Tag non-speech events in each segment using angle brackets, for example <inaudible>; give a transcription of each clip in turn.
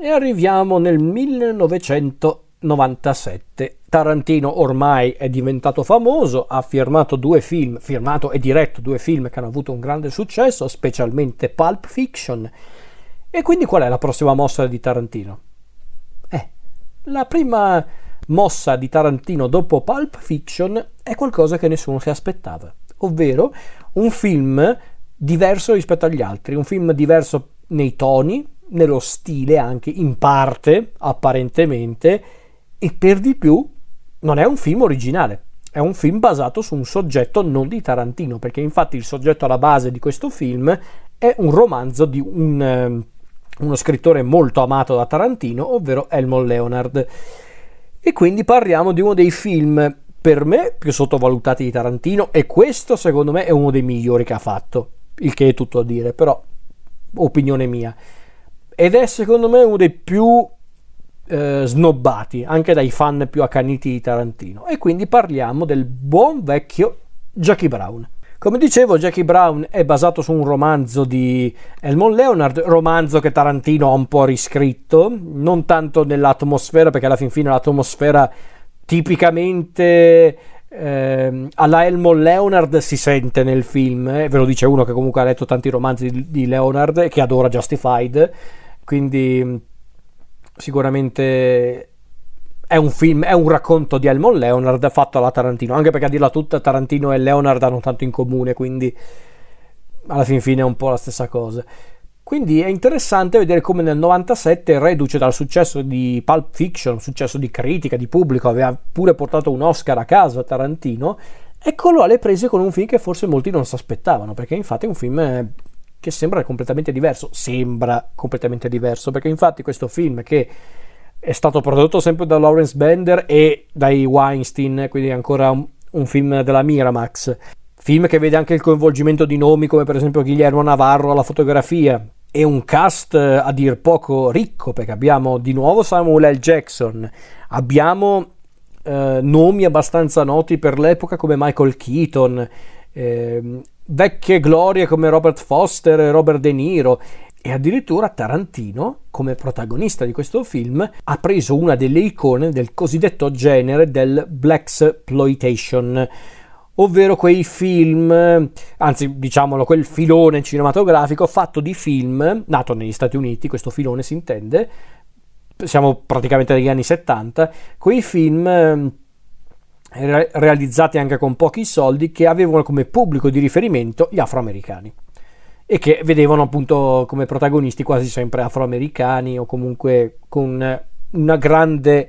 E arriviamo nel 1997. Tarantino ormai è diventato famoso, ha firmato due film, firmato e diretto due film che hanno avuto un grande successo, specialmente Pulp Fiction. E quindi qual è la prossima mossa di Tarantino? Eh, la prima mossa di Tarantino dopo Pulp Fiction è qualcosa che nessuno si aspettava, ovvero un film diverso rispetto agli altri, un film diverso nei toni, nello stile anche in parte, apparentemente, e per di più non è un film originale, è un film basato su un soggetto non di Tarantino, perché infatti il soggetto alla base di questo film è un romanzo di un, um, uno scrittore molto amato da Tarantino, ovvero Elmon Leonard. E quindi parliamo di uno dei film per me più sottovalutati di Tarantino e questo secondo me è uno dei migliori che ha fatto, il che è tutto a dire, però opinione mia ed è secondo me uno dei più eh, snobbati anche dai fan più accaniti di Tarantino. E quindi parliamo del buon vecchio Jackie Brown. Come dicevo, Jackie Brown è basato su un romanzo di Elmon Leonard, romanzo che Tarantino ha un po' riscritto, non tanto nell'atmosfera, perché alla fin fine l'atmosfera tipicamente eh, alla Elmon Leonard si sente nel film, eh, ve lo dice uno che comunque ha letto tanti romanzi di, di Leonard e che adora Justified quindi sicuramente è un film, è un racconto di Elmon Leonard fatto alla Tarantino, anche perché a dirla tutta Tarantino e Leonard hanno tanto in comune, quindi alla fin fine è un po' la stessa cosa. Quindi è interessante vedere come nel 97, reduce dal successo di Pulp Fiction, successo di critica, di pubblico, aveva pure portato un Oscar a casa a Tarantino, eccolo alle prese con un film che forse molti non si aspettavano, perché infatti è un film che sembra completamente diverso. Sembra completamente diverso, perché infatti questo film che è stato prodotto sempre da Lawrence Bender e dai Weinstein, quindi ancora un, un film della Miramax. Film che vede anche il coinvolgimento di nomi come per esempio Guillermo Navarro alla fotografia e un cast eh, a dir poco ricco perché abbiamo di nuovo Samuel L. Jackson, abbiamo eh, nomi abbastanza noti per l'epoca come Michael Keaton, eh, vecchie glorie come Robert Foster e Robert De Niro e addirittura Tarantino, come protagonista di questo film, ha preso una delle icone del cosiddetto genere del black exploitation, ovvero quei film, anzi diciamolo, quel filone cinematografico fatto di film, nato negli Stati Uniti, questo filone si intende, siamo praticamente negli anni 70, quei film realizzati anche con pochi soldi che avevano come pubblico di riferimento gli afroamericani e che vedevano appunto come protagonisti quasi sempre afroamericani o comunque con una grande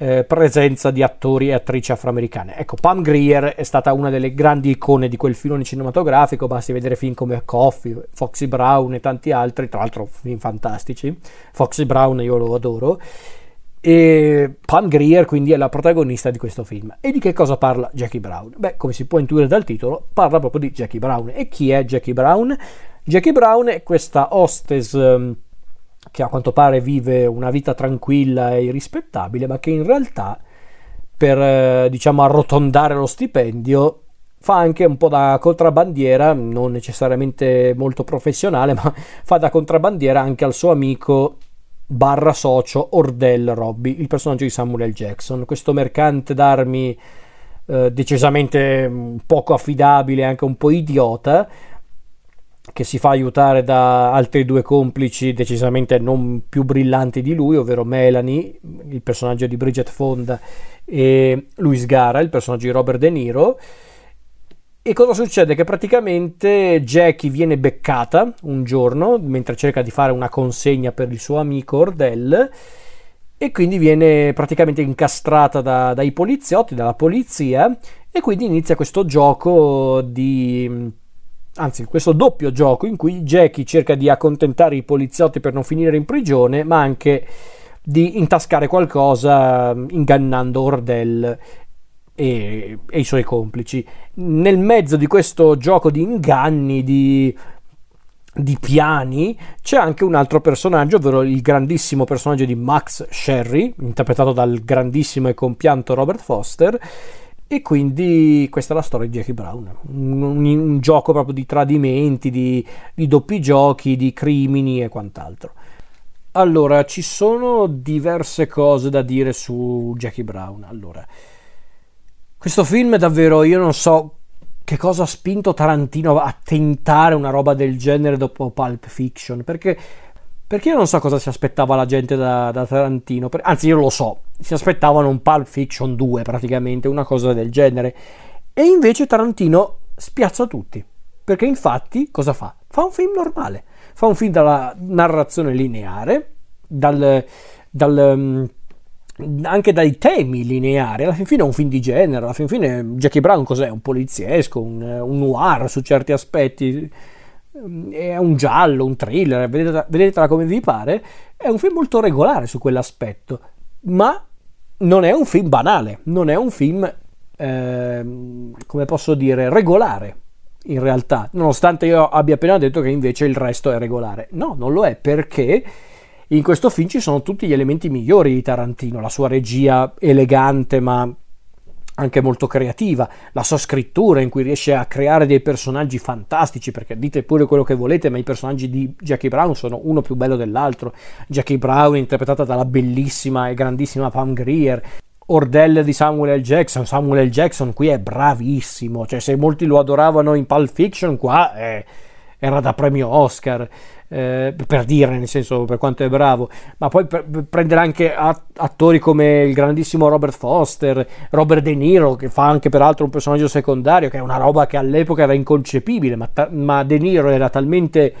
eh, presenza di attori e attrici afroamericane. Ecco, Pam Grier è stata una delle grandi icone di quel filone cinematografico, basti vedere film come Coffee, Foxy Brown e tanti altri, tra l'altro film fantastici. Foxy Brown io lo adoro e Pam Grier quindi è la protagonista di questo film. E di che cosa parla Jackie Brown? Beh, come si può intuire dal titolo, parla proprio di Jackie Brown. E chi è Jackie Brown? Jackie Brown è questa hostess ehm, che a quanto pare vive una vita tranquilla e irrispettabile, ma che in realtà per eh, diciamo arrotondare lo stipendio fa anche un po' da contrabbandiera, non necessariamente molto professionale, <laughs> ma fa da contrabbandiera anche al suo amico barra socio Ordell Robby, il personaggio di Samuel L. Jackson, questo mercante d'armi eh, decisamente mm, poco affidabile, anche un po' idiota, che si fa aiutare da altri due complici decisamente non più brillanti di lui, ovvero Melanie, il personaggio di Bridget Fonda, e Luis Gara, il personaggio di Robert De Niro e cosa succede? Che praticamente Jackie viene beccata un giorno mentre cerca di fare una consegna per il suo amico Ordell e quindi viene praticamente incastrata da, dai poliziotti, dalla polizia e quindi inizia questo gioco di anzi questo doppio gioco in cui Jackie cerca di accontentare i poliziotti per non finire in prigione ma anche di intascare qualcosa ingannando Ordell e, e i suoi complici. Nel mezzo di questo gioco di inganni, di, di piani, c'è anche un altro personaggio, ovvero il grandissimo personaggio di Max Sherry, interpretato dal grandissimo e compianto Robert Foster. E quindi questa è la storia di Jackie Brown, un, un, un gioco proprio di tradimenti, di, di doppi giochi, di crimini e quant'altro. Allora, ci sono diverse cose da dire su Jackie Brown. Allora, questo film davvero, io non so che cosa ha spinto Tarantino a tentare una roba del genere dopo Pulp Fiction, perché, perché io non so cosa si aspettava la gente da, da Tarantino, per, anzi io lo so, si aspettavano un Pulp Fiction 2 praticamente, una cosa del genere, e invece Tarantino spiazza tutti, perché infatti cosa fa? Fa un film normale, fa un film dalla narrazione lineare, dal, dal mm, anche dai temi lineari. Alla fin fine è un film di genere. Alla fin fine Jackie Brown cos'è? Un poliziesco, un, un noir su certi aspetti. È un giallo, un thriller, vedetela, vedetela come vi pare. È un film molto regolare su quell'aspetto, ma non è un film banale, non è un film, eh, come posso dire, regolare in realtà, nonostante io abbia appena detto che invece il resto è regolare. No, non lo è perché in questo film ci sono tutti gli elementi migliori di Tarantino, la sua regia elegante ma anche molto creativa, la sua scrittura in cui riesce a creare dei personaggi fantastici, perché dite pure quello che volete, ma i personaggi di Jackie Brown sono uno più bello dell'altro. Jackie Brown interpretata dalla bellissima e grandissima Pam Greer, Ordell di Samuel L. Jackson. Samuel L. Jackson qui è bravissimo, cioè se molti lo adoravano in Pulp Fiction, qua è, era da premio Oscar eh, per dire, nel senso per quanto è bravo, ma poi per, per prendere anche attori come il grandissimo Robert Foster, Robert De Niro, che fa anche peraltro un personaggio secondario, che è una roba che all'epoca era inconcepibile, ma, ma De Niro era talmente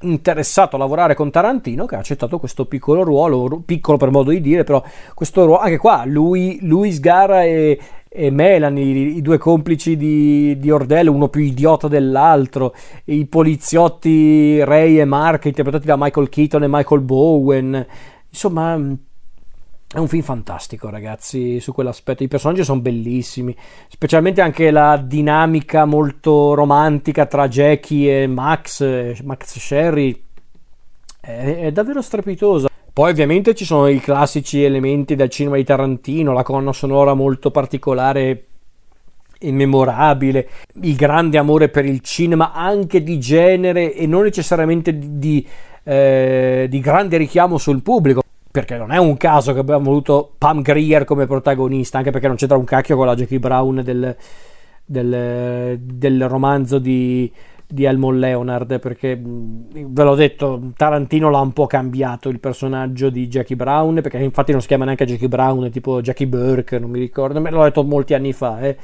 interessato a lavorare con Tarantino che ha accettato questo piccolo ruolo, piccolo per modo di dire, però questo ruolo, anche qua lui, lui Sgarra e, e Melanie, i due complici di, di Ordell, uno più idiota dell'altro, i poliziotti Ray e Mark interpretati da Michael Keaton e Michael Bowen, insomma è un film fantastico ragazzi su quell'aspetto, i personaggi sono bellissimi, specialmente anche la dinamica molto romantica tra Jackie e Max, Max Sherry, è, è davvero strepitosa. Poi ovviamente ci sono i classici elementi del cinema di Tarantino, la colonna sonora molto particolare e memorabile, il grande amore per il cinema anche di genere e non necessariamente di, di, eh, di grande richiamo sul pubblico perché non è un caso che abbiamo voluto Pam Greer come protagonista, anche perché non c'entra un cacchio con la Jackie Brown del, del, del romanzo di, di Elmon Leonard perché ve l'ho detto Tarantino l'ha un po' cambiato il personaggio di Jackie Brown perché infatti non si chiama neanche Jackie Brown è tipo Jackie Burke non mi ricordo me l'ho detto molti anni fa eh.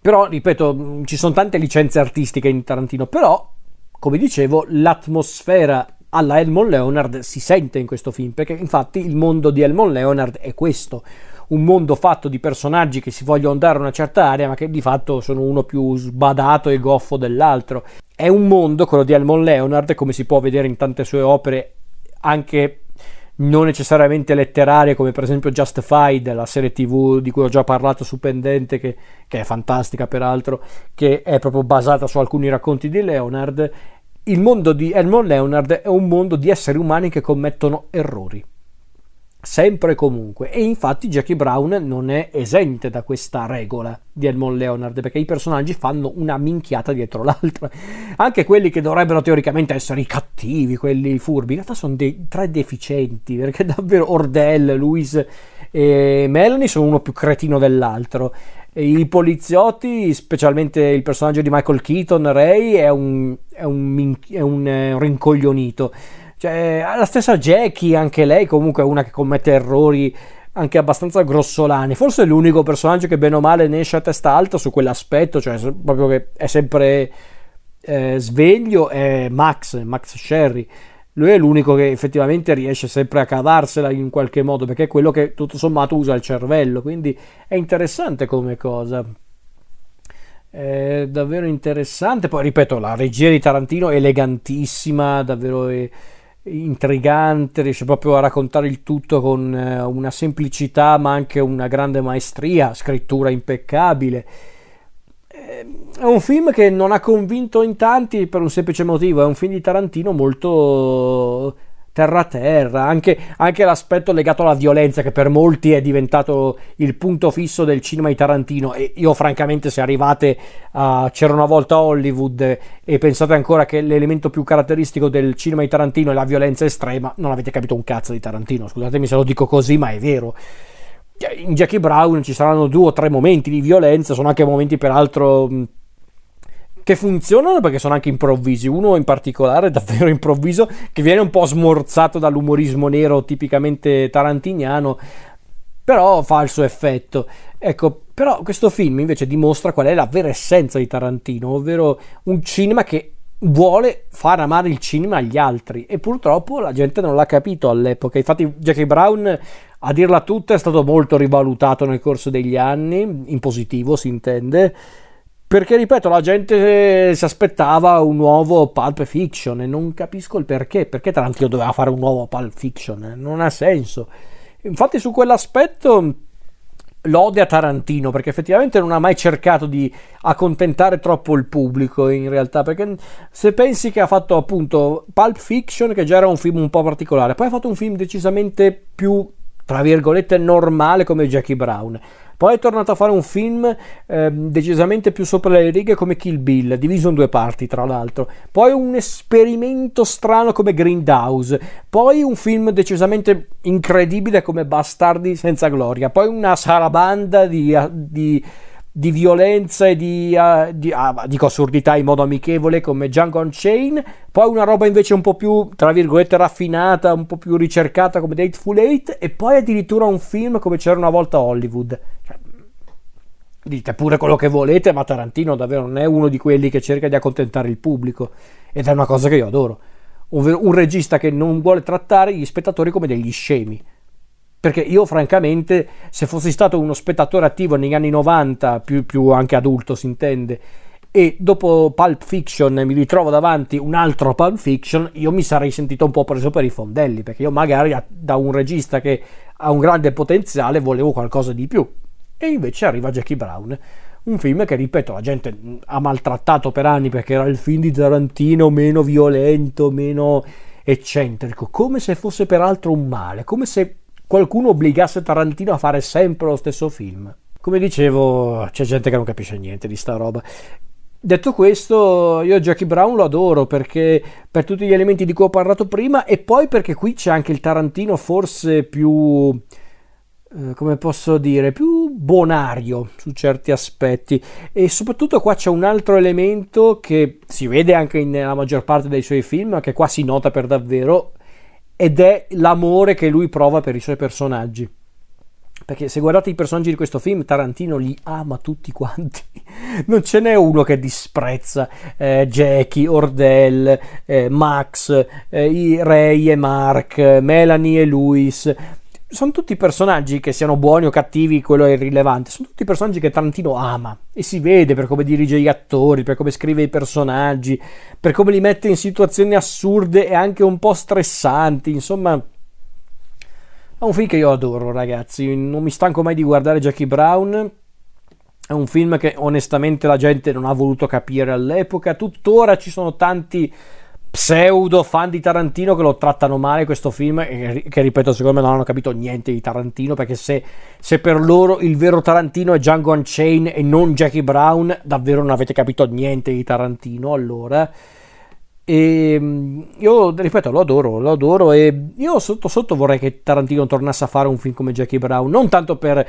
però ripeto ci sono tante licenze artistiche in Tarantino però come dicevo l'atmosfera alla Elmon Leonard si sente in questo film perché infatti il mondo di Elmon Leonard è questo un mondo fatto di personaggi che si vogliono dare una certa area, ma che di fatto sono uno più sbadato e goffo dell'altro. È un mondo, quello di Elmon Leonard, come si può vedere in tante sue opere, anche non necessariamente letterarie, come per esempio Justified, la serie tv di cui ho già parlato su Pendente, che, che è fantastica peraltro, che è proprio basata su alcuni racconti di Leonard. Il mondo di Elmon Leonard è un mondo di esseri umani che commettono errori sempre e comunque. E infatti Jackie Brown non è esente da questa regola di Edmond Leonard perché i personaggi fanno una minchiata dietro l'altra. Anche quelli che dovrebbero teoricamente essere i cattivi quelli furbi in realtà sono dei tre deficienti perché <laughs> davvero Ordell, Louis e Melanie sono uno più cretino dell'altro. I poliziotti specialmente il personaggio di Michael Keaton Ray è un, è un, è un, è un rincoglionito cioè, la stessa Jackie, anche lei comunque è una che commette errori anche abbastanza grossolani. Forse è l'unico personaggio che bene o male ne esce a testa alta su quell'aspetto, cioè proprio che è sempre eh, sveglio, è Max, Max Sherry. Lui è l'unico che effettivamente riesce sempre a cavarsela in qualche modo, perché è quello che tutto sommato usa il cervello, quindi è interessante come cosa. È davvero interessante. Poi ripeto, la regia di Tarantino è elegantissima, davvero... È intrigante, riesce proprio a raccontare il tutto con eh, una semplicità ma anche una grande maestria, scrittura impeccabile. Ehm, è un film che non ha convinto in tanti per un semplice motivo, è un film di Tarantino molto terra-terra, anche, anche, l'aspetto legato alla violenza che per molti è diventato il punto fisso del cinema di Tarantino e io francamente se arrivate a C'era una volta Hollywood e pensate ancora che l'elemento più caratteristico del cinema di Tarantino è la violenza estrema, non avete capito un cazzo di Tarantino, scusatemi se lo dico così, ma è vero. In Jackie Brown ci saranno due o tre momenti di violenza, sono anche momenti peraltro che funzionano perché sono anche improvvisi. Uno in particolare, <laughs> davvero improvviso, che viene un po' smorzato dall'umorismo nero tipicamente tarantiniano, però fa il suo effetto. Ecco, però questo film invece dimostra qual è la vera essenza di Tarantino, ovvero un cinema che vuole far amare il cinema agli altri e purtroppo la gente non l'ha capito all'epoca. Infatti Jackie Brown, a dirla tutta, è stato molto rivalutato nel corso degli anni, in positivo si intende perché, ripeto, la gente si aspettava un nuovo Pulp Fiction e non capisco il perché. Perché Tarantino doveva fare un nuovo Pulp Fiction? Non ha senso. Infatti, su quell'aspetto lode a Tarantino perché effettivamente non ha mai cercato di accontentare troppo il pubblico in realtà perché se pensi che ha fatto appunto Pulp Fiction che già era un film un po' particolare poi ha fatto un film decisamente più tra virgolette normale come Jackie Brown poi è tornato a fare un film eh, decisamente più sopra le righe come Kill Bill, diviso in due parti tra l'altro. Poi un esperimento strano come Grindhouse. Poi un film decisamente incredibile come Bastardi senza gloria. Poi una sarabanda di, di di violenza e di, uh, di ah, dico assurdità in modo amichevole come Django Unchained, poi una roba invece un po' più, tra virgolette, raffinata, un po' più ricercata come Dateful Eight, e poi addirittura un film come c'era una volta Hollywood. Cioè, dite pure quello che volete, ma Tarantino davvero non è uno di quelli che cerca di accontentare il pubblico, ed è una cosa che io adoro. Ovvero un regista che non vuole trattare gli spettatori come degli scemi perché io francamente se fossi stato uno spettatore attivo negli anni 90 più, più anche adulto si intende e dopo Pulp Fiction mi ritrovo davanti un altro Pulp Fiction io mi sarei sentito un po' preso per i fondelli perché io magari da un regista che ha un grande potenziale volevo qualcosa di più. E invece arriva Jackie Brown un film che ripeto la gente ha maltrattato per anni perché era il film di Tarantino meno violento meno eccentrico come se fosse peraltro un male come se qualcuno obbligasse Tarantino a fare sempre lo stesso film. Come dicevo, c'è gente che non capisce niente di sta roba. Detto questo, io Jackie Brown lo adoro perché per tutti gli elementi di cui ho parlato prima e poi perché qui c'è anche il Tarantino forse più eh, come posso dire, più bonario su certi aspetti e soprattutto qua c'è un altro elemento che si vede anche nella maggior parte dei suoi film, che qua si nota per davvero, ed è l'amore che lui prova per i suoi personaggi. Perché se guardate i personaggi di questo film, Tarantino li ama tutti quanti. <laughs> Non ce n'è uno che disprezza eh, Jackie, Ordell, eh, Max, eh, Ray e Mark, Melanie e Louis sono tutti personaggi che siano buoni o cattivi, quello è irrilevante. Sono tutti personaggi che Tarantino ama e si vede per come dirige gli attori, per come scrive i personaggi, per come li mette in situazioni assurde e anche un po' stressanti. Insomma, è un film che io adoro, ragazzi. Non mi stanco mai di guardare Jackie Brown. È un film che onestamente la gente non ha voluto capire all'epoca. Tuttora ci sono tanti pseudo fan di Tarantino che lo trattano male questo film e che ripeto secondo me non hanno capito niente di Tarantino perché se, se per loro il vero Tarantino è Django Unchained e non Jackie Brown davvero non avete capito niente di Tarantino allora. E ehm, io ripeto lo adoro lo adoro e io sotto sotto vorrei che Tarantino tornasse a fare un film come Jackie Brown non tanto per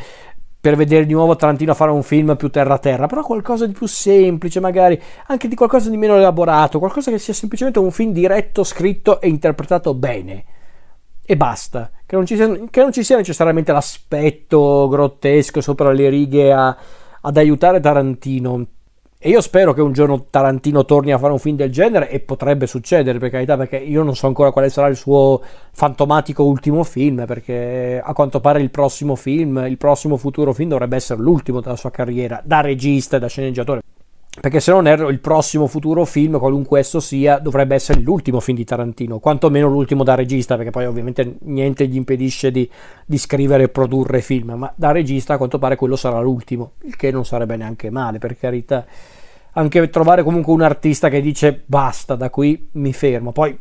per vedere di nuovo Tarantino fare un film più terra-terra, però qualcosa di più semplice, magari anche di qualcosa di meno elaborato, qualcosa che sia semplicemente un film diretto, scritto e interpretato bene. E basta, che non ci sia, non ci sia necessariamente l'aspetto grottesco sopra le righe a, ad aiutare Tarantino. E io spero che un giorno Tarantino torni a fare un film del genere e potrebbe succedere, per carità, perché io non so ancora quale sarà il suo fantomatico ultimo film, perché a quanto pare il prossimo film, il prossimo futuro film dovrebbe essere l'ultimo della sua carriera, da regista e da sceneggiatore. Perché se non erro, il prossimo futuro film, qualunque esso sia, dovrebbe essere l'ultimo film di Tarantino, quantomeno l'ultimo da regista, perché poi ovviamente niente gli impedisce di, di scrivere e produrre film, ma da regista a quanto pare quello sarà l'ultimo, il che non sarebbe neanche male, per carità. Anche trovare comunque un artista che dice basta, da qui mi fermo. Poi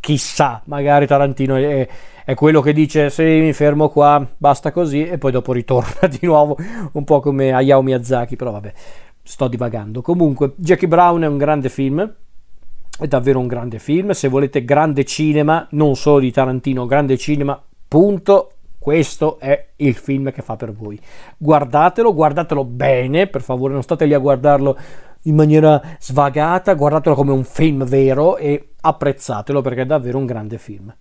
chissà, magari Tarantino è, è quello che dice sì, mi fermo qua, basta così e poi dopo ritorna <laughs> di nuovo, un po' come Hayao Miyazaki, però vabbè, sto divagando. Comunque, Jackie Brown è un grande film, è davvero un grande film, se volete grande cinema, non solo di Tarantino, grande cinema, punto, questo è il film che fa per voi. Guardatelo, guardatelo bene, per favore, non state lì a guardarlo in maniera svagata, guardatelo come un film vero e apprezzatelo perché è davvero un grande film.